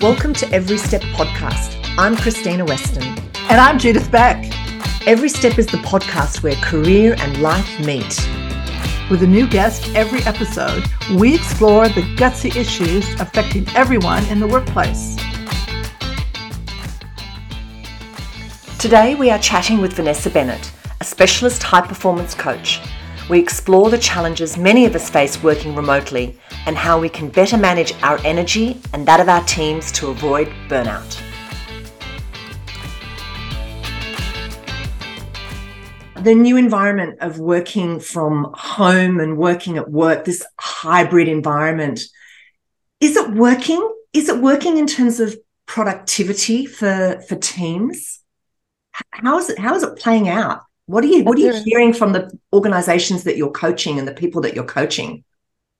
Welcome to Every Step Podcast. I'm Krystyna Weston. And I'm Judith Beck. Every Step is the podcast where career and life meet. With a new guest every episode, we explore the gutsy issues affecting everyone in the workplace. Today, we are chatting with Vanessa Bennett, a specialist high performance coach. We explore the challenges many of us face working remotely and how we can better manage our energy and that of our teams to avoid burnout. The new environment of working from home and working at work, this hybrid environment, is it working? Is it working in terms of productivity for, for teams? How is it how is it playing out? What are you what are you hearing from the organizations that you're coaching and the people that you're coaching?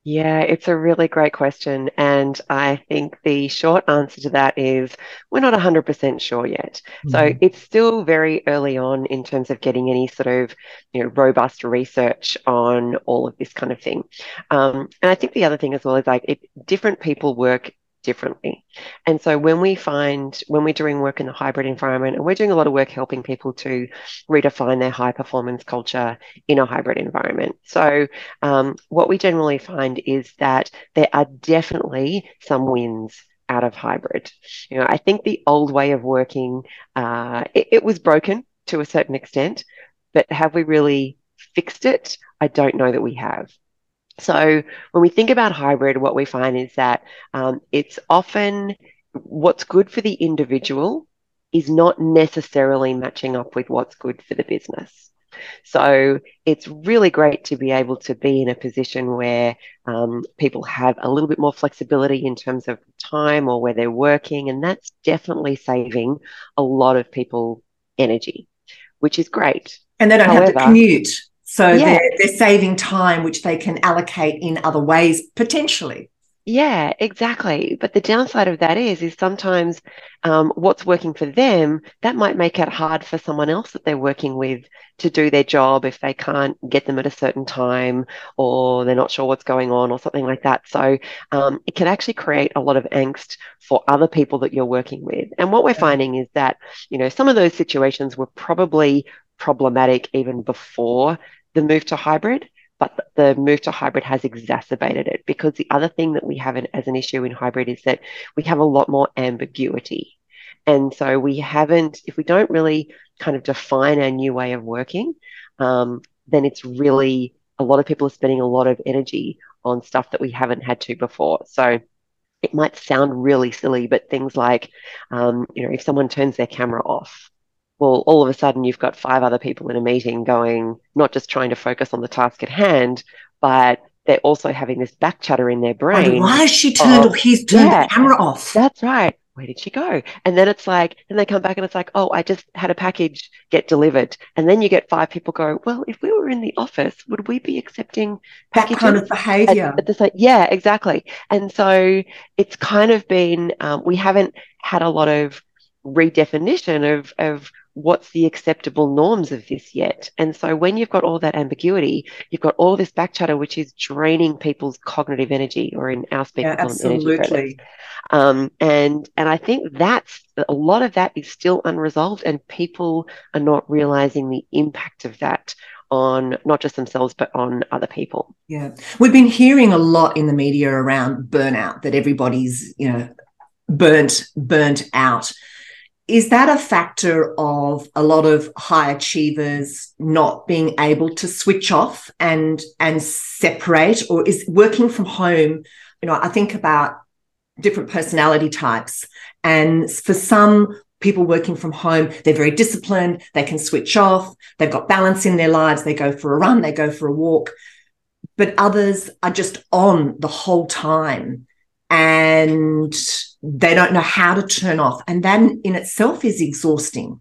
Yeah, it's a really great question. And I think the short answer to that is we're not 100% sure yet. Mm-hmm. So it's still very early on in terms of getting any sort of you know, robust research on all of this kind of thing. Um, and I think the other thing as well is like it, different people work differently. And so when we find, when we're doing work in the hybrid environment, and we're doing a lot of work helping people to redefine their high performance culture in a hybrid environment. So um, what we generally find is that there are definitely some wins out of hybrid. You know, I think the old way of working, uh, it, it was broken to a certain extent, but have we really fixed it? I don't know that we have. So when we think about hybrid, what we find is that um, it's often what's good for the individual is not necessarily matching up with what's good for the business. So it's really great to be able to be in a position where um, people have a little bit more flexibility in terms of time or where they're working. And that's definitely saving a lot of people energy, which is great. And they don't However, have to commute. So yeah. they're, they're saving time, which they can allocate in other ways potentially. Yeah, exactly. But the downside of that is, is sometimes um, what's working for them that might make it hard for someone else that they're working with to do their job if they can't get them at a certain time or they're not sure what's going on or something like that. So um, it can actually create a lot of angst for other people that you're working with. And what we're finding is that you know some of those situations were probably problematic even before the move to hybrid, but the move to hybrid has exacerbated it because the other thing that we have as an issue in hybrid is that we have a lot more ambiguity. And so we haven't, if we don't really kind of define our new way of working, um, then it's really a lot of people are spending a lot of energy on stuff that we haven't had to before. So it might sound really silly, but things like, um, you know, if someone turns their camera off, well, all of a sudden you've got five other people in a meeting going, not just trying to focus on the task at hand, but they're also having this back chatter in their brain. Why has she turned or he's turned yeah, the camera off? That's right. Where did she go? And then it's like, then they come back and it's like, oh, I just had a package get delivered. And then you get five people go, well, if we were in the office, would we be accepting packages? That kind of behavior. At, at the same, yeah, exactly. And so it's kind of been, um, we haven't had a lot of redefinition of, of what's the acceptable norms of this yet. And so when you've got all that ambiguity, you've got all this back chatter, which is draining people's cognitive energy, or in our speak, yeah, absolutely. Um, and and I think that's a lot of that is still unresolved, and people are not realizing the impact of that on not just themselves but on other people. Yeah, we've been hearing a lot in the media around burnout that everybody's you know burnt burnt out is that a factor of a lot of high achievers not being able to switch off and and separate? Or is working from home you know i think about different personality types and for some people working from home they're very disciplined they can switch off they've got balance in their lives they go for a run they go for a walk. But others are just on the whole time and they don't know how to turn off. And that in itself is exhausting.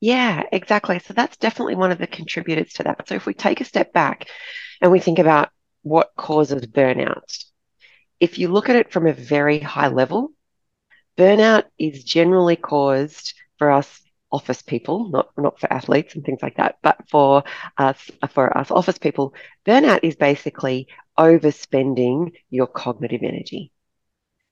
Yeah, exactly. So that's definitely one of the contributors to that. So if we take a step back and we think about what causes burnout, if you look at it from a very high level, burnout is generally caused for us office people, not not for athletes and things like that, but for us for us office people, burnout is basically overspending your cognitive energy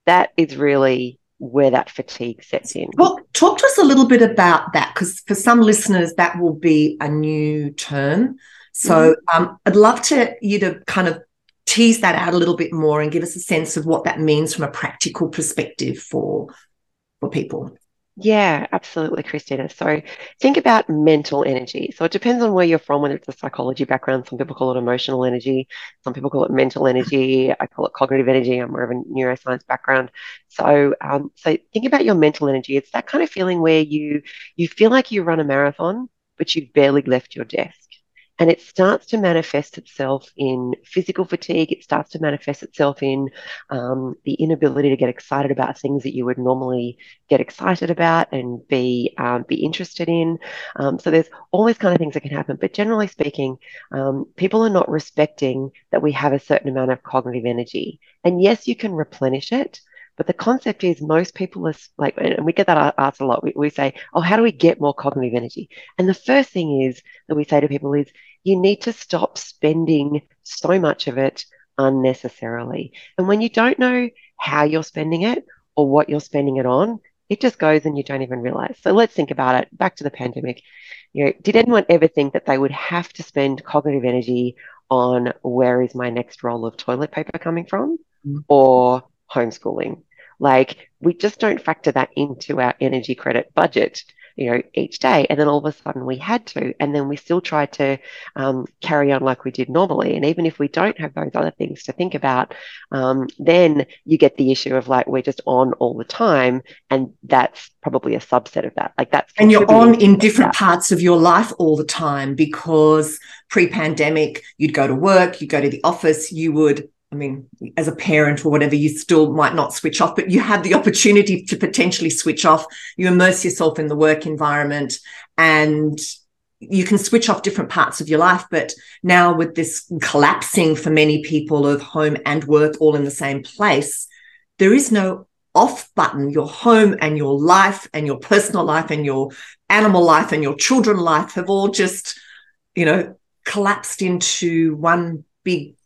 that is really where that fatigue sets in. Well, talk to us a little bit about that because for some listeners, that will be a new term. So mm-hmm. um, I'd love to you to kind of tease that out a little bit more and give us a sense of what that means from a practical perspective for for people. Yeah, absolutely, Krystyna. So think about mental energy. So it depends on where you're from, whether it's a psychology background. Some people call it emotional energy. Some people call it mental energy. I call it cognitive energy. I'm more of a neuroscience background. So, um, so think about your mental energy. It's that kind of feeling where you you feel like you run a marathon, but you've barely left your desk. And it starts to manifest itself in physical fatigue. It starts to manifest itself in um, the inability to get excited about things that you would normally get excited about and be um, be interested in. Um, so there's all these kind of things that can happen. But generally speaking, um, people are not respecting that we have a certain amount of cognitive energy. And yes, you can replenish it. But the concept is most people are like, and we get that asked a lot. We, we say, oh, how do we get more cognitive energy? And the first thing is that we say to people is you need to stop spending so much of it unnecessarily. And when you don't know how you're spending it or what you're spending it on, it just goes and you don't even realize. So let's think about it. Back to the pandemic. You know, did anyone ever think that they would have to spend cognitive energy on where is my next roll of toilet paper coming from mm-hmm. or homeschooling. Like we just don't factor that into our energy credit budget, you know, each day. And then all of a sudden we had to, and then we still tried to um, carry on like we did normally. And even if we don't have those other things to think about, um, then you get the issue of like we're just on all the time, and that's probably a subset of that. Like that's and you're on in different that. parts of your life all the time because pre-pandemic you'd go to work, you would go to the office, you would I mean, as a parent or whatever, you still might not switch off, but you have the opportunity to potentially switch off. You immerse yourself in the work environment and you can switch off different parts of your life. But now, with this collapsing for many people of home and work all in the same place, there is no off button. Your home and your life and your personal life and your animal life and your children life have all just, you know, collapsed into one big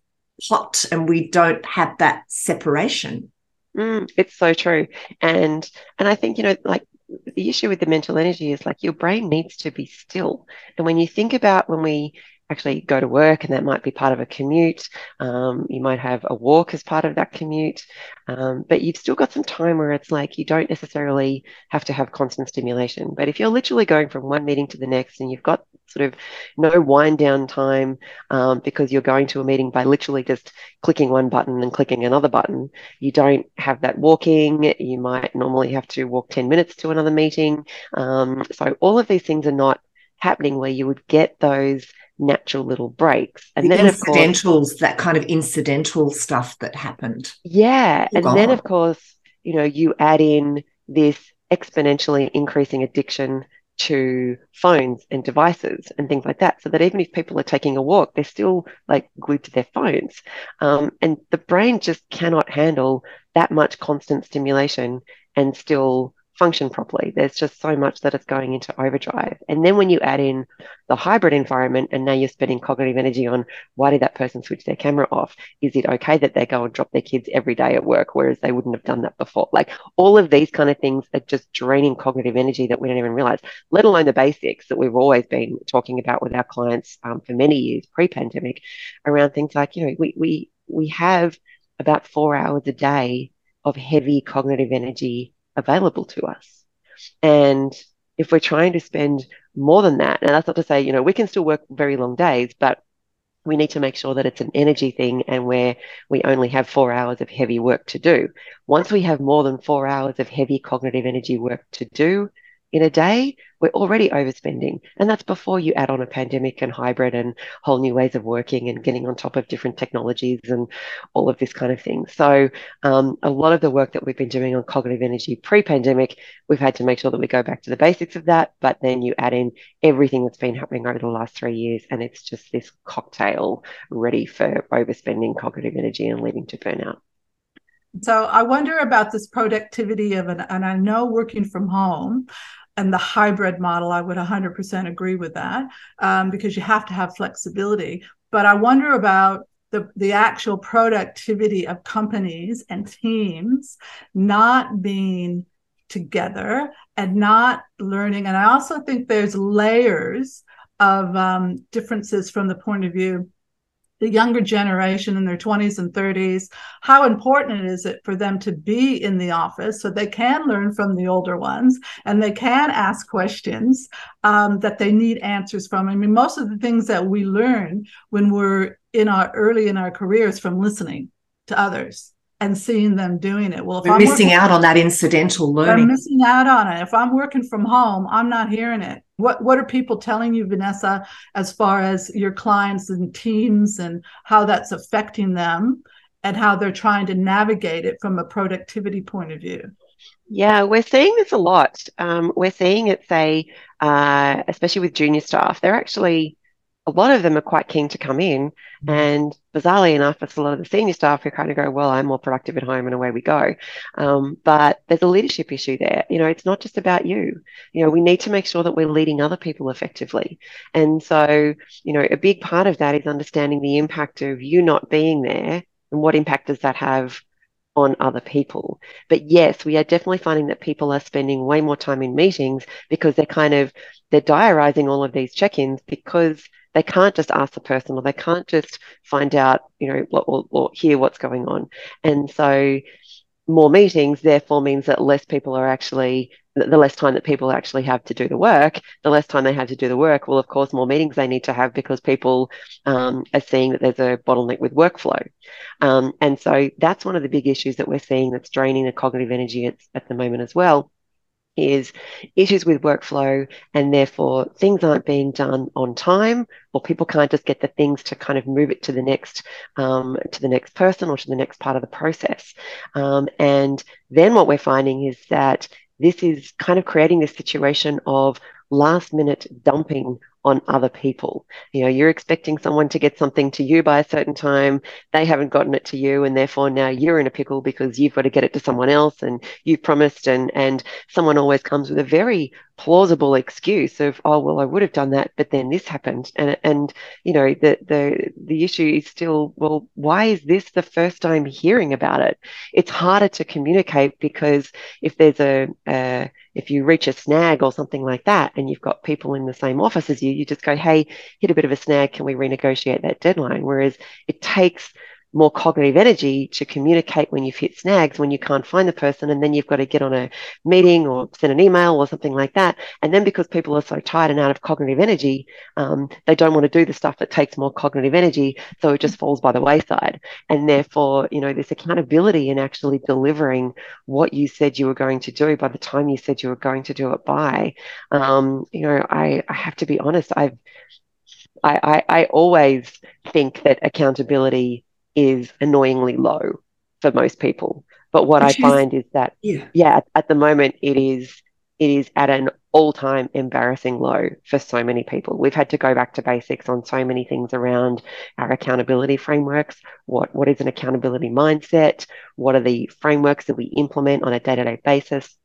hot and we don't have that separation. Mm, it's so true. And and I think, you know, like the issue with the mental energy is like your brain needs to be still. And when you think about when we actually go to work and that might be part of a commute. Um, you might have a walk as part of that commute, um, but you've still got some time where it's like you don't necessarily have to have constant stimulation. But if you're literally going from one meeting to the next and you've got sort of no wind down time um, because you're going to a meeting by literally just clicking one button and clicking another button, you don't have that walking. You might normally have to walk 10 minutes to another meeting. Um, so all of these things are not happening where you would get those natural little breaks. And the then incidentals, course, that kind of incidental stuff that happened. Yeah. And then of course, you know, you add in this exponentially increasing addiction to phones and devices and things like that. So that even if people are taking a walk, they're still like glued to their phones. Um, and the brain just cannot handle that much constant stimulation and still function properly. There's just so much that it's going into overdrive. And then when you add in the hybrid environment and now you're spending cognitive energy on why did that person switch their camera off? Is it okay that they go and drop their kids every day at work, whereas they wouldn't have done that before? Like all of these kind of things are just draining cognitive energy that we don't even realize, let alone the basics that we've always been talking about with our clients um, for many years pre-pandemic around things like, you know, we, we, we have about four hours a day of heavy cognitive energy available to us. And if we're trying to spend more than that, and that's not to say, you know, we can still work very long days, but we need to make sure that it's an energy thing and where we only have four hours of heavy work to do. Once we have more than four hours of heavy cognitive energy work to do, in a day, we're already overspending. And that's before you add on a pandemic and hybrid and whole new ways of working and getting on top of different technologies and all of this kind of thing. So, um, a lot of the work that we've been doing on cognitive energy pre pandemic, we've had to make sure that we go back to the basics of that. But then you add in everything that's been happening over the last three years, and it's just this cocktail ready for overspending cognitive energy and leading to burnout. So I wonder about this productivity of an, and I know working from home and the hybrid model, I would 100% agree with that um, because you have to have flexibility. But I wonder about the, the actual productivity of companies and teams not being together and not learning. And I also think there's layers of um, differences from the point of view the younger generation in their 20s and 30s how important is it for them to be in the office so they can learn from the older ones and they can ask questions um, that they need answers from? I mean most of the things that we learn when we're in our early in our careers from listening to others and seeing them doing it. Well, if We're I'm missing out on that incidental learning. I'm missing out on it. If I'm working from home, I'm not hearing it. What What are people telling you, Vanessa, as far as your clients and teams and how that's affecting them and how they're trying to navigate it from a productivity point of view? Yeah, we're seeing this a lot. Um, we're seeing it, say, uh, especially with junior staff, they're actually a lot of them are quite keen to come in. Mm-hmm. And bizarrely enough, it's a lot of the senior staff who kind of go, well, I'm more productive at home and away we go. Um, but there's a leadership issue there. You know, it's not just about you. You know, we need to make sure that we're leading other people effectively. And so, you know, a big part of that is understanding the impact of you not being there and what impact does that have on other people. But yes, we are definitely finding that people are spending way more time in meetings because they're kind of they're diarizing all of these check-ins because they can't just ask the person or they can't just find out, you know, or, or hear what's going on. And so more meetings therefore means that less people are actually the less time that people actually have to do the work, the less time they have to do the work. Well, of course, more meetings they need to have because people um, are seeing that there's a bottleneck with workflow. Um, and so that's one of the big issues that we're seeing that's draining the cognitive energy at, at the moment as well is issues with workflow and therefore things aren't being done on time or people can't just get the things to kind of move it to the next um, to the next person or to the next part of the process. Um, and then what we're finding is that this is kind of creating this situation of last minute dumping on other people. You know, you're expecting someone to get something to you by a certain time, they haven't gotten it to you, and therefore now you're in a pickle because you've got to get it to someone else and you've promised and and someone always comes with a very plausible excuse of, oh well, I would have done that, but then this happened. And and you know, the the the issue is still, well, why is this the first time hearing about it? It's harder to communicate because if there's a, a if you reach a snag or something like that and you've got people in the same office as you, you just go, hey, hit a bit of a snag, can we renegotiate that deadline? Whereas it takes more cognitive energy to communicate when you've hit snags when you can't find the person and then you've got to get on a meeting or send an email or something like that. And then because people are so tired and out of cognitive energy um, they don't want to do the stuff that takes more cognitive energy so it just falls by the wayside. And therefore you know this accountability in actually delivering what you said you were going to do by the time you said you were going to do it by um, you know I, I have to be honest i've I, I, I always think that accountability is annoyingly low for most people. But what Which I is, find is that yeah, yeah at, at the moment it is it is at an all-time embarrassing low for so many people. We've had to go back to basics on so many things around our accountability frameworks. What what is an accountability mindset? What are the frameworks that we implement on a day-to-day basis?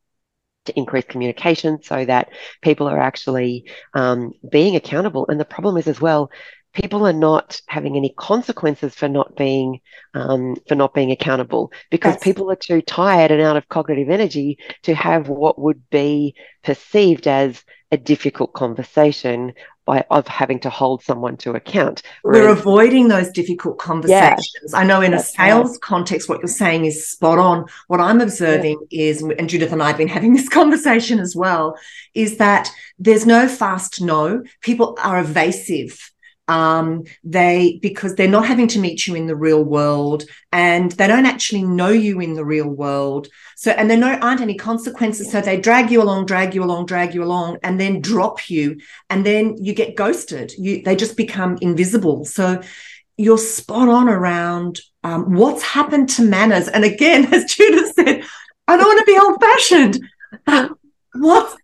to increase communication so that people are actually um, being accountable. And the problem is as well, people are not having any consequences for not being um, for not being accountable because That's... people are too tired and out of cognitive energy to have what would be perceived as a difficult conversation by of having to hold someone to account. Whereas, We're avoiding those difficult conversations. Yeah, I know in a sales right. context, what you're saying is spot on. What I'm observing yeah. is, and Judith and I have been having this conversation as well, is that there's no fast no. People are evasive um, they because they're not having to meet you in the real world and they don't actually know you in the real world. So and there no, aren't any consequences. So they drag you along drag you along drag you along and then drop you and then you get ghosted. You they just become invisible. So you're spot on around um, what's happened to manners. And again as judith said i don't want to be old fashioned what's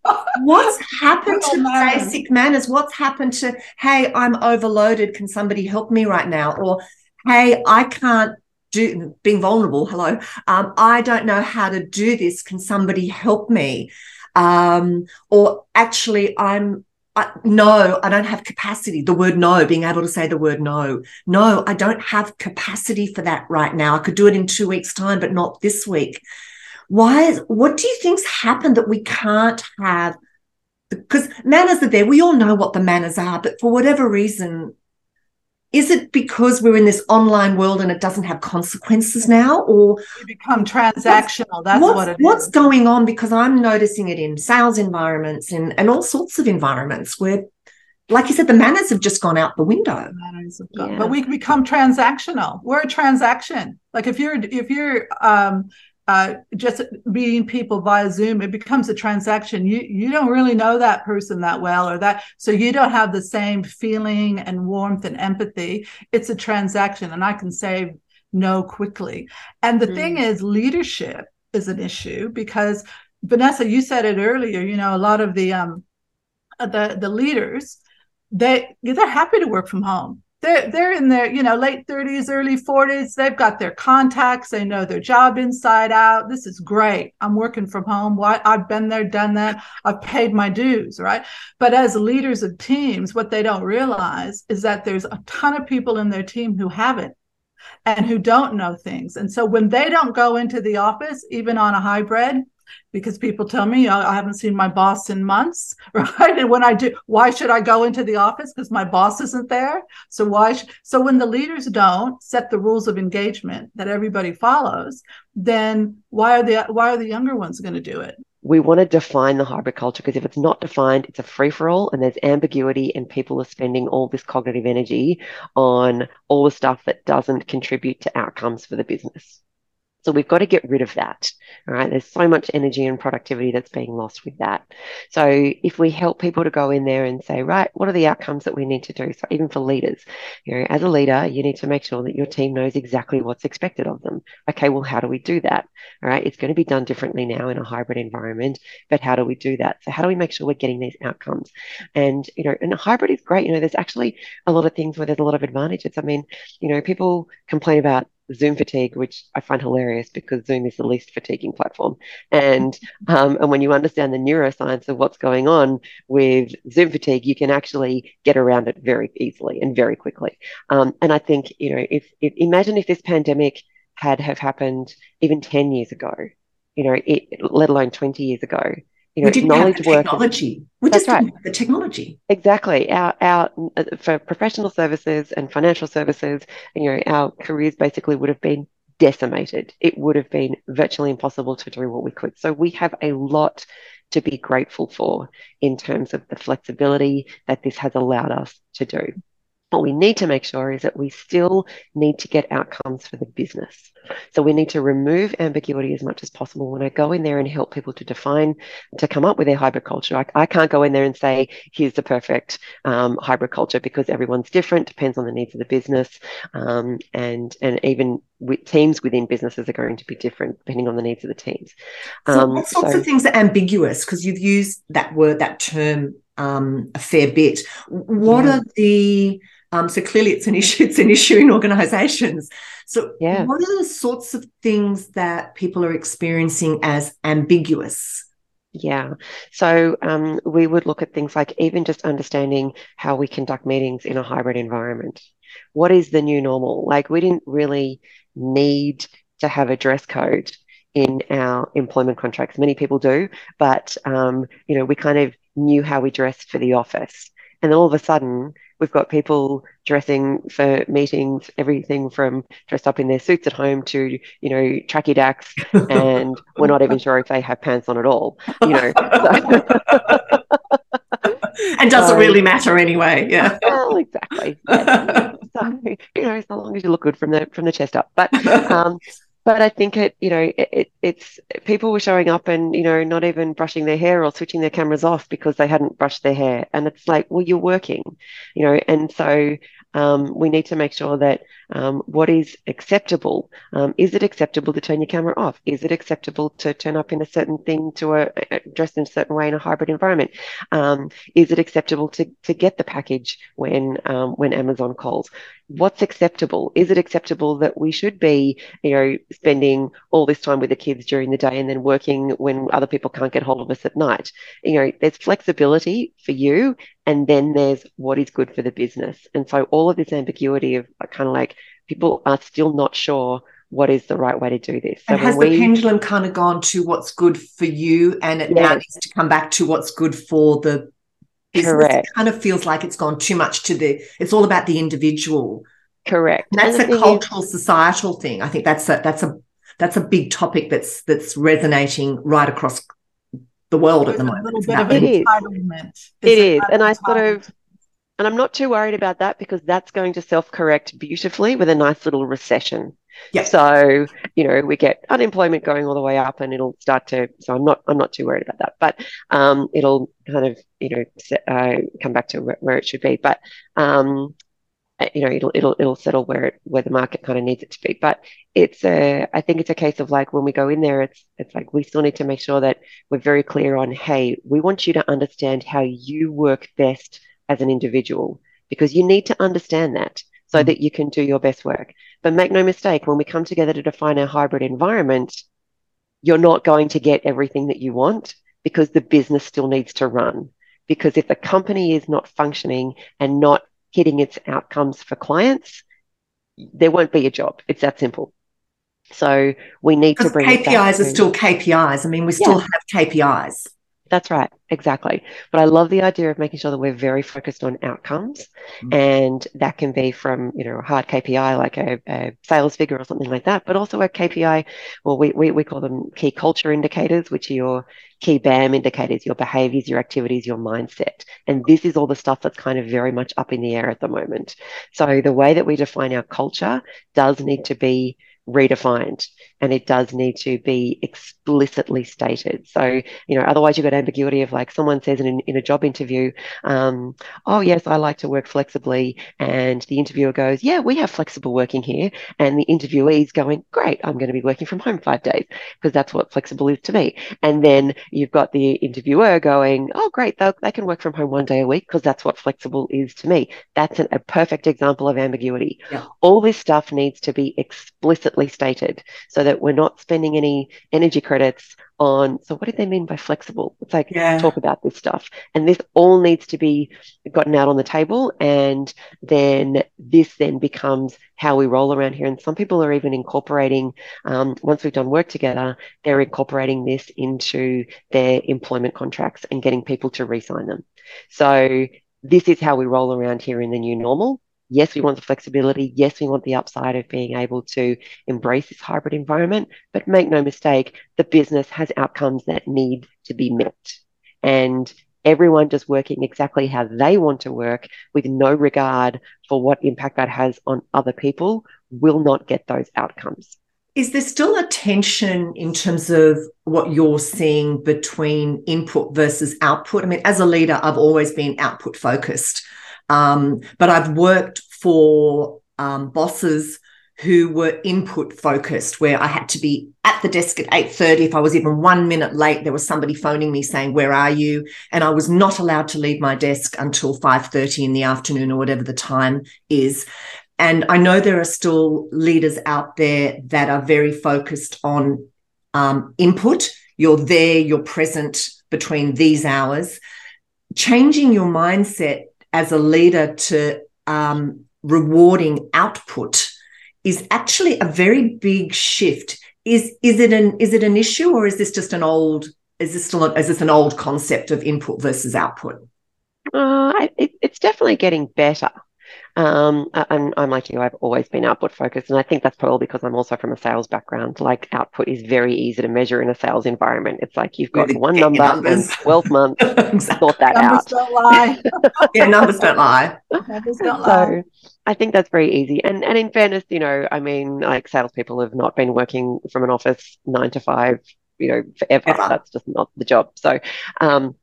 what's happened to basic manners what's happened to hey i'm overloaded can somebody help me right now or hey i can't do being vulnerable hello um, i don't know how to do this can somebody help me um, or actually i'm I, no, I don't have capacity. The word no, being able to say the word no. No, I don't have capacity for that right now. I could do it in two weeks' time, but not this week. Why is, what do you think's happened that we can't have? Because manners are there. We all know what the manners are, but for whatever reason, is it because we're in this online world and it doesn't have consequences now or you become transactional that's what's, what it what's is. going on because i'm noticing it in sales environments and, and all sorts of environments where like you said the manners have just gone out the window yeah. but we become transactional we're a transaction like if you're if you're um uh, just meeting people via Zoom, it becomes a transaction. You you don't really know that person that well, or that so you don't have the same feeling and warmth and empathy. It's a transaction, and I can say no quickly. And the mm. thing is, leadership is an issue because Vanessa, you said it earlier. You know, a lot of the um the the leaders they they're happy to work from home they're they're in their you know late 30s early 40s they've got their contacts. They know their job inside out. This is great. I'm working from home. What i've been there done that. I've paid my dues right? But as leaders of teams what they don't realize is that there's a ton of people in their team who haven't and who don't know things. And so when they don't go into the office even on a hybrid because people tell me I haven't seen my boss in months, right? And when I do, why should I go into the office? Because my boss isn't there. So why? Sh- so when the leaders don't set the rules of engagement that everybody follows, then why are the why are the younger ones going to do it? we want to define the hybrid culture because if it's not defined, it's a free for all and there's ambiguity, and people are spending all this cognitive energy on all the stuff that doesn't contribute to outcomes for the business. So we've got to get rid of that. All right. There's so much energy and productivity that's being lost with that. So if we help people to go in there and say, right, what are the outcomes that we need to do? So even for leaders, you know, as a leader, you need to make sure that your team knows exactly what's expected of them. Okay, well, how do we do that? All right. It's going to be done differently now in a hybrid environment, but how do we do that? So how do we make sure we're getting these outcomes? And, you know, and hybrid is great. You know, there's actually a lot of things where there's a lot of advantages. I mean, you know, people complain about Zoom fatigue, which I find hilarious because Zoom is the least fatiguing platform. And um, and when you understand the neuroscience of what's going on with Zoom fatigue, you can actually get around it very easily and very quickly. Um, and I think you know, if, if imagine if this pandemic had have happened even ten years ago, you know, it, let alone twenty years ago, you know, we didn't knowledge technology. We just right. the technology. Exactly. Our our for professional services and financial services, you know, our careers basically would have been decimated. It would have been virtually impossible to do what we could. So we have a lot to be grateful for in terms of the flexibility that this has allowed us to do. What we need to make sure is that we still need to get outcomes for the business. So we need to remove ambiguity as much as possible. When I go in there and help people to define, to come up with their hybrid culture, I, I can't go in there and say, here's the perfect um, hybrid culture because everyone's different, depends on the needs of the business. Um, and, and even with teams within businesses are going to be different depending on the needs of the teams. So um, what sorts so, of things are ambiguous? Because you've used that word, that term um, a fair bit. What yeah. are the um, so clearly, it's an issue. It's an issue in organisations. So, yeah. what are the sorts of things that people are experiencing as ambiguous? Yeah. So um, we would look at things like even just understanding how we conduct meetings in a hybrid environment. What is the new normal? Like, we didn't really need to have a dress code in our employment contracts. Many people do, but um, you know, we kind of knew how we dressed for the office. And then all of a sudden, we've got people dressing for meetings, everything from dressed up in their suits at home to, you know, tracky dacks, and we're not even sure if they have pants on at all, you know. and doesn't really matter anyway. Yeah. Well, exactly. Yeah. so, you know, as long as you look good from the from the chest up. But um, but I think it, you know, it, it, it's people were showing up and you know not even brushing their hair or switching their cameras off because they hadn't brushed their hair, and it's like, well, you're working, you know, and so um, we need to make sure that um, what is acceptable um, is it acceptable to turn your camera off? Is it acceptable to turn up in a certain thing to a, a dressed in a certain way in a hybrid environment? Um, is it acceptable to to get the package when um, when Amazon calls? What's acceptable? Is it acceptable that we should be, you know, spending all this time with the kids during the day and then working when other people can't get hold of us at night? You know, there's flexibility for you, and then there's what is good for the business. And so all of this ambiguity of kind of like people are still not sure what is the right way to do this. So and has we, the pendulum kind of gone to what's good for you and it yes. now needs to come back to what's good for the? Correct. It kind of feels like it's gone too much to the, it's all about the individual. Correct. And that's and a cultural, is, societal thing. I think that's a, that's a, that's a big topic that's, that's resonating right across the world There's at the moment. A little bit of entitlement. It is. And I sort of, and I'm not too worried about that because that's going to self correct beautifully with a nice little recession. Yeah. So, you know, we get unemployment going all the way up and it'll start to, so I'm not, I'm not too worried about that, but um, it'll kind of, you know, uh, come back to where, where, it should be. But, um, uh, you know, it'll, it'll, it'll settle where it, where the market kind of needs it to be. But it's a, I think it's a case of like when we go in there, it's, it's like we still need to make sure that we're very clear on, hey, we want you to understand how you work best as an individual because you need to understand that so mm. that you can do your best work. But make no mistake, when we come together to define our hybrid environment, you're not going to get everything that you want because the business still needs to run. Because if the company is not functioning and not hitting its outcomes for clients, there won't be a job. It's that simple. So we need to bring KPIs are still KPIs. I mean, we still yeah. have KPIs. That's right, exactly. But I love the idea of making sure that we're very focused on outcomes, mm-hmm. and that can be from you know a hard KPI like a, a, sales figure or something like that, but also a KPI. Well, we, we we call them key culture indicators, which are your key BAM indicators, your behaviors, your activities, your mindset, and this is all the stuff that's kind of very much up in the air at the moment. So the way that we define our culture does need to be redefined and it does need to be explicitly stated. So, you know, otherwise you've got ambiguity of like someone says in, in a job interview, um, oh, yes, I like to work flexibly. And the interviewer goes, yeah, we have flexible working here. And the interviewee is going, great, I'm going to be working from home five days because that's what flexible is to me. And then you've got the interviewer going, oh, great, they can work from home one day a week because that's what flexible is to me. That's an, a perfect example of ambiguity. Yeah. All this stuff needs to be explicitly stated so that we're not spending any energy credits on so what do they mean by flexible? It's like yeah. talk about this stuff. And this all needs to be gotten out on the table and then this then becomes how we roll around here. And some people are even incorporating um, once we've done work together they're incorporating this into their employment contracts and getting people to re-sign them. So this is how we roll around here in the new normal Yes, we want the flexibility. Yes, we want the upside of being able to embrace this hybrid environment. But make no mistake, the business has outcomes that need to be met. And everyone just working exactly how they want to work with no regard for what impact that has on other people will not get those outcomes. Is there still a tension in terms of what you're seeing between input versus output? I mean, as a leader, I've always been output focused. Um, but I've worked for um, bosses who were input focused where I had to be at the desk at 8:30 if I was even 1 minute late there was somebody phoning me saying where are you? And I was not allowed to leave my desk until 5:30 in the afternoon or whatever the time is. And I know there are still leaders out there that are very focused on um, input. You're there you're present between these hours. Changing your mindset as a leader to um, rewarding output is actually a very big shift. Is is it an is it an issue or is this just an old is this still is this an old concept of input versus output? Uh, it, it's definitely getting better. Um, and I'm like you, I've always been output focused. And I think that's probably because I'm also from a sales background. Like output is very easy to measure in a sales environment. It's like you've got really one number in 12 months, exactly. sort that numbers out. Don't lie. yeah, numbers don't lie. Numbers don't lie. So I think that's very easy. And and in fairness, you know, I mean, like salespeople have not been working from an office nine to five, you know, forever. Ever. That's just not the job. So um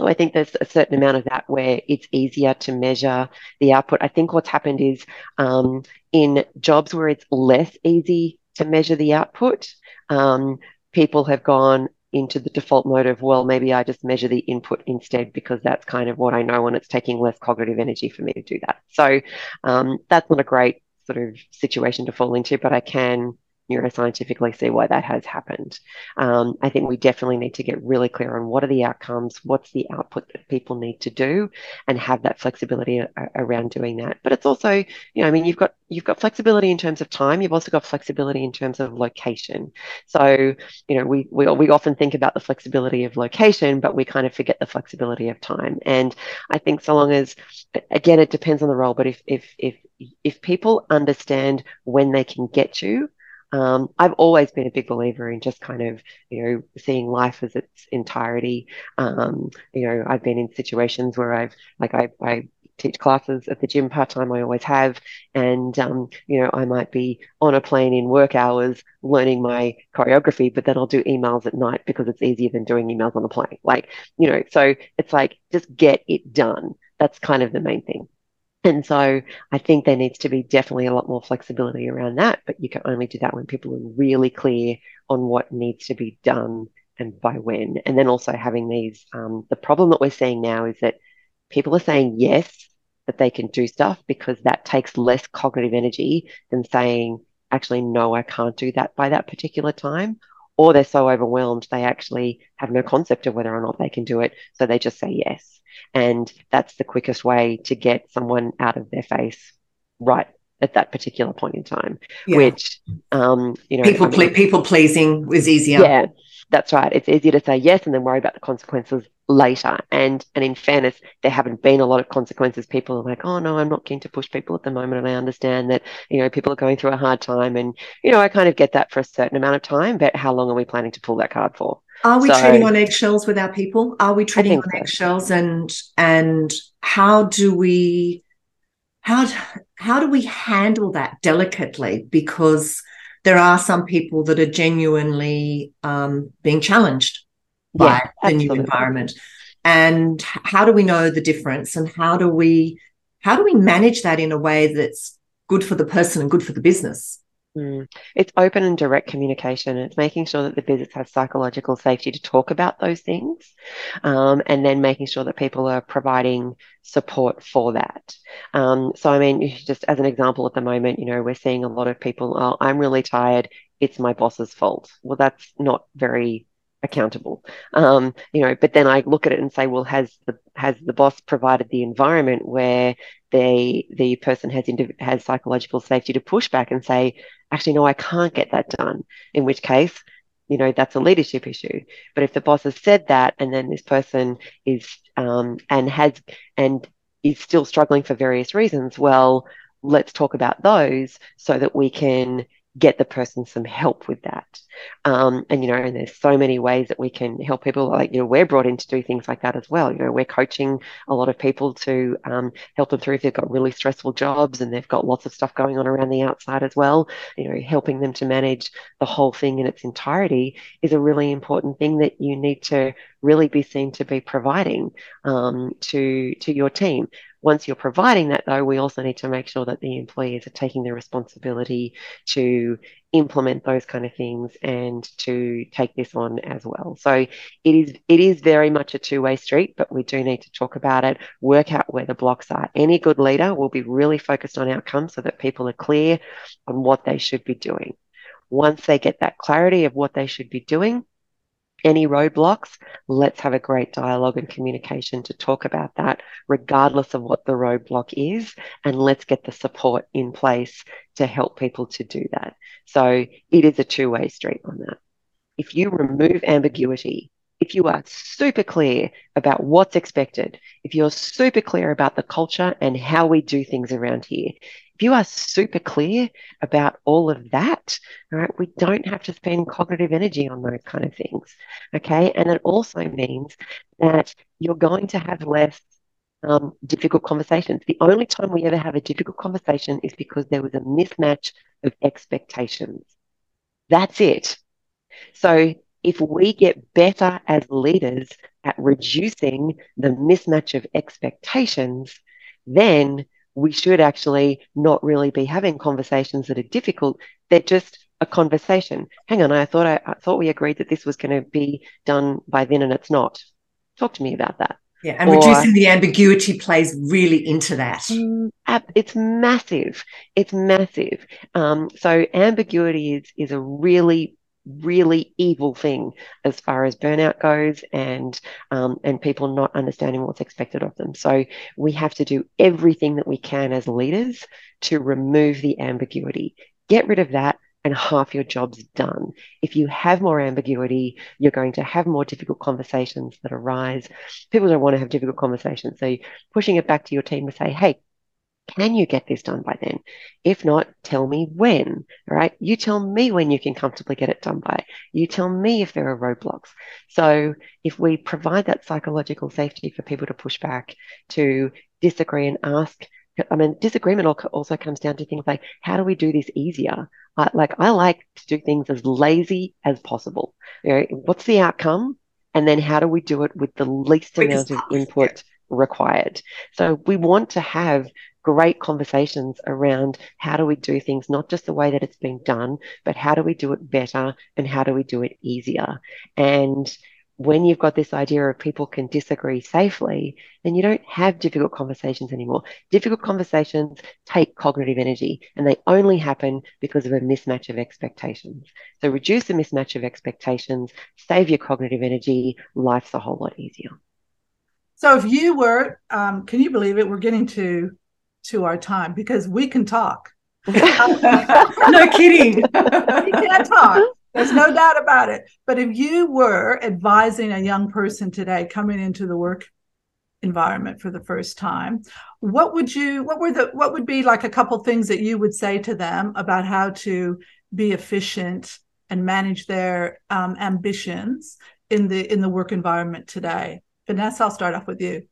so I think there's a certain amount of that where it's easier to measure the output. I think what's happened is um, in jobs where it's less easy to measure the output, um, people have gone, into the default mode of, well, maybe I just measure the input instead because that's kind of what I know and it's taking less cognitive energy for me to do that. So um, that's not a great sort of situation to fall into, but I can neuroscientifically see why that has happened. Um, I think we definitely need to get really clear on what are the outcomes, what's the output that people need to do, and have that flexibility around doing that. But it's also, you know, I mean, you've got you've got flexibility in terms of time. You've also got flexibility in terms of location. So, you know, we we we often think about the flexibility of location, but we kind of forget the flexibility of time. And I think so long as, again, it depends on the role. But if if if if people understand when they can get you um, I've always been a big believer in just kind of, you know, seeing life as its entirety. Um, you know, I've been in situations where I've, like, I, I teach classes at the gym part time. I always have, and um, you know, I might be on a plane in work hours learning my choreography, but then I'll do emails at night because it's easier than doing emails on a plane. Like, you know, so it's like just get it done. That's kind of the main thing. And so I think there needs to be definitely a lot more flexibility around that, but you can only do that when people are really clear on what needs to be done and by when. And then also having these, um, the problem that we're seeing now is that people are saying yes, that they can do stuff because that takes less cognitive energy than saying, actually, no, I can't do that by that particular time. Or they're so overwhelmed, they actually have no concept of whether or not they can do it. So they just say yes. And that's the quickest way to get someone out of their face right at that particular point in time, yeah. which, um, you know, people, I mean, people pleasing was easier. Yeah, that's right. It's easier to say yes and then worry about the consequences later. And and in fairness, there haven't been a lot of consequences. People are like, oh no, I'm not keen to push people at the moment, and I understand that you know people are going through a hard time, and you know I kind of get that for a certain amount of time. But how long are we planning to pull that card for? Are we so, treading on eggshells with our people? Are we treading on so. eggshells? And and how do we how how do we handle that delicately? Because there are some people that are genuinely um, being challenged by yeah, the new environment. And how do we know the difference? And how do we how do we manage that in a way that's good for the person and good for the business? Mm. It's open and direct communication. It's making sure that the business have psychological safety to talk about those things, um, and then making sure that people are providing support for that. Um, so, I mean, just as an example, at the moment, you know, we're seeing a lot of people. Oh, I'm really tired. It's my boss's fault. Well, that's not very accountable. Um, you know, but then I look at it and say, well, has the has the boss provided the environment where the the person has has psychological safety to push back and say, actually, no, I can't get that done. In which case, you know, that's a leadership issue. But if the boss has said that, and then this person is um, and has and is still struggling for various reasons, well, let's talk about those so that we can get the person some help with that. Um, and, you know, and there's so many ways that we can help people. Like, you know, we're brought in to do things like that as well. You know, we're coaching a lot of people to um, help them through if they've got really stressful jobs and they've got lots of stuff going on around the outside as well. You know, helping them to manage the whole thing in its entirety is a really important thing that you need to really be seen to be providing um, to to your team once you're providing that, though, we also need to make sure that the employees are taking the responsibility to implement those kind of things and to take this on as well. So it is it is very much a two-way street, but we do need to talk about it, work out where the blocks are. Any good leader will be really focused on outcomes so that people are clear on what they should be doing. Once they get that clarity of what they should be doing, any roadblocks, let's have a great dialogue and communication to talk about that, regardless of what the roadblock is. And let's get the support in place to help people to do that. So it is a two way street on that. If you remove ambiguity, if you are super clear about what's expected, if you're super clear about the culture and how we do things around here, if you are super clear about all of that, right, we don't have to spend cognitive energy on those kind of things. Okay. And it also means that you're going to have less um, difficult conversations. The only time we ever have a difficult conversation is because there was a mismatch of expectations. That's it. So if we get better as leaders at reducing the mismatch of expectations, then we should actually not really be having conversations that are difficult. They're just a conversation. Hang on, I thought I, I thought we agreed that this was going to be done by then, and it's not. Talk to me about that. Yeah, and or, reducing the ambiguity plays really into that. Mm, it's massive. It's massive. Um, so ambiguity is is a really really evil thing as far as burnout goes and um, and people not understanding what's expected of them so we have to do everything that we can as leaders to remove the ambiguity get rid of that and half your job's done. If you have more ambiguity, you're going to have more difficult conversations that arise. People don't want to have difficult conversations. So pushing it back to your team to say, hey, can you get this done by then? If not, tell me when. All right. You tell me when you can comfortably get it done by. You tell me if there are roadblocks. So if we provide that psychological safety for people to push back, to disagree and ask, I mean, disagreement also comes down to things like how do we do this easier? I, like I like to do things as lazy as possible. You know, what's the outcome? And then how do we do it with the least amount of input. Required? So we want to have great conversations around how do we do things, not just the way that it's been done, but how do we do it better and how do we do it easier? And when you've got this idea of people can disagree safely, then you don't have difficult conversations anymore. Difficult conversations take cognitive energy and they only happen because of a mismatch of expectations. So reduce the mismatch of expectations, save your cognitive energy, life's a whole lot easier. So if you were, um, can you believe it? We're getting to to our time because we can talk. no kidding. we can talk. There's no doubt about it. But if you were advising a young person today coming into the work environment for the first time, what would you what were the what would be like a couple things that you would say to them about how to be efficient and manage their um, ambitions in the in the work environment today? Vanessa, I'll start off with you.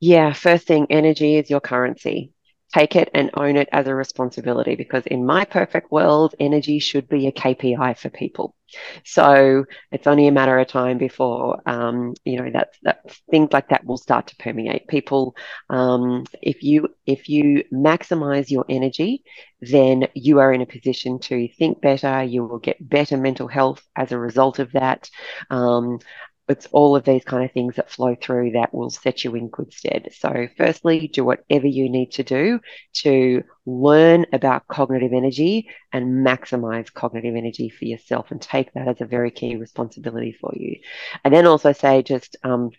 Yeah, first thing, energy is your currency. Take it and own it as a responsibility because in my perfect world energy should be a kpi for people. So it's only a matter of time before um, you know that, that things like that will start to permeate. People um, if you if you maximize your energy then you are in a position to think better. You will get better mental health as a result of that. Um, it's all of these kind of things that flow through that will set you in good stead. So, firstly, do whatever you need to do to learn about cognitive energy and maximize cognitive energy for yourself and take that as a very key responsibility for you. And then also say, just, um,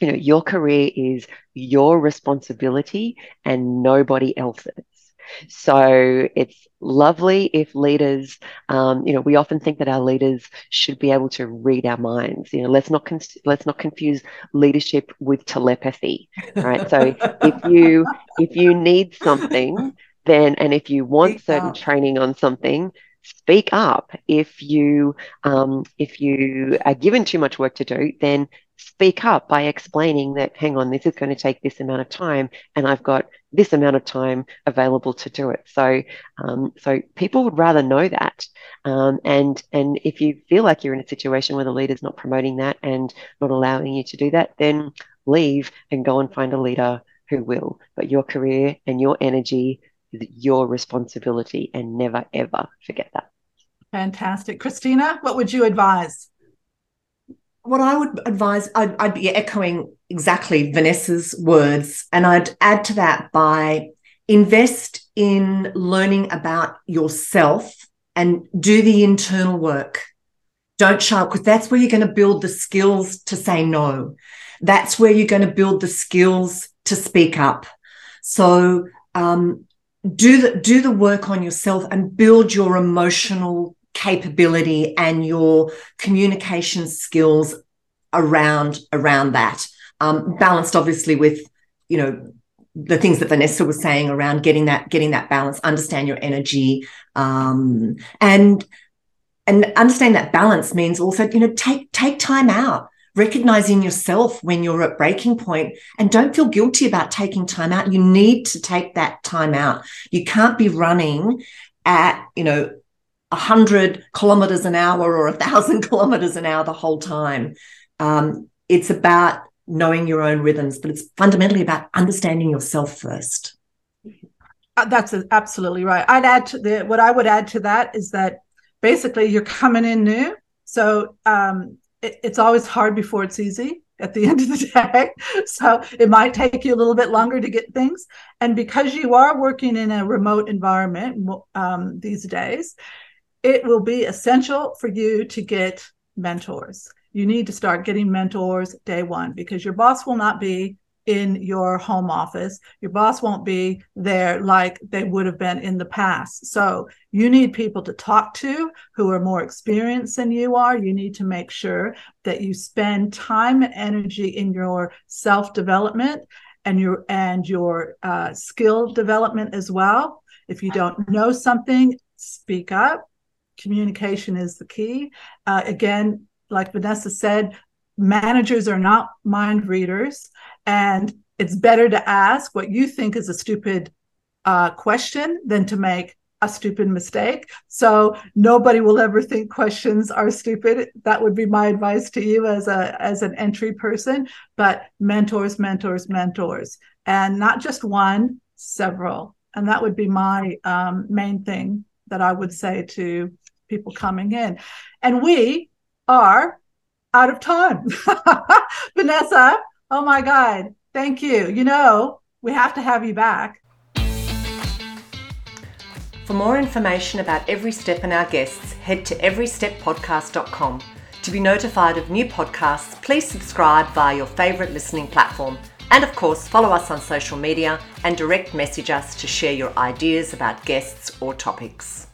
you know, your career is your responsibility and nobody else's. So it's lovely if leaders, um, you know, we often think that our leaders should be able to read our minds. You know, let's not con- let's not confuse leadership with telepathy, right? so if you if you need something, then and if you want certain training on something, speak up if you um, if you are given too much work to do then speak up by explaining that hang on this is going to take this amount of time and i've got this amount of time available to do it so um, so people would rather know that um, and and if you feel like you're in a situation where the leader's not promoting that and not allowing you to do that then leave and go and find a leader who will but your career and your energy is your responsibility and never ever forget that. Fantastic. Krystyna, what would you advise? What I would advise, I'd, I'd be echoing exactly Vanessa's words, and I'd add to that by invest in learning about yourself and do the internal work. Don't shy because that's where you're going to build the skills to say no. That's where you're going to build the skills to speak up. So um, do the do the work on yourself and build your emotional capability and your communication skills around around that um, balanced obviously with you know the things that vanessa was saying around getting that getting that balance understand your energy um, and and understand that balance means also you know take take time out recognizing yourself when you're at breaking point and don't feel guilty about taking time out. You need to take that time out. You can't be running at, you know, 100 kilometers an hour or a thousand kilometers an hour the whole time. Um, it's about knowing your own rhythms, but it's fundamentally about understanding yourself first. Uh, that's absolutely right. I'd add to the, what I would add to that is that basically you're coming in new. So um, it, it's always hard before it's easy at the end of the day. So it might take you a little bit longer to get things. And because you are working in a remote environment um, these days, it will be essential for you to get mentors. You need to start getting mentors day one because your boss will not be in your home office. Your boss won't be there like they would have been in the past. So you need people to talk to who are more experienced than you are. You need to make sure that you spend time and energy in your self development and your and your uh, skill development as well. If you don't know something, speak up. Communication is the key. Uh, again, like Vanessa said, managers are not mind readers and it's better to ask what you think is a stupid uh, question than to make a stupid mistake. So nobody will ever think questions are stupid. That would be my advice to you as a as an entry person. But mentors, mentors, mentors, and not just one, several. And that would be my um, main thing that I would say to people coming in. And we are out of time. Vanessa, oh my God, thank you. You know, we have to have you back. For more information about Every Step and our guests, head to everysteppodcast.com. To be notified of new podcasts, please subscribe via your favourite listening platform. And of course, follow us on social media and direct message us to share your ideas about guests or topics.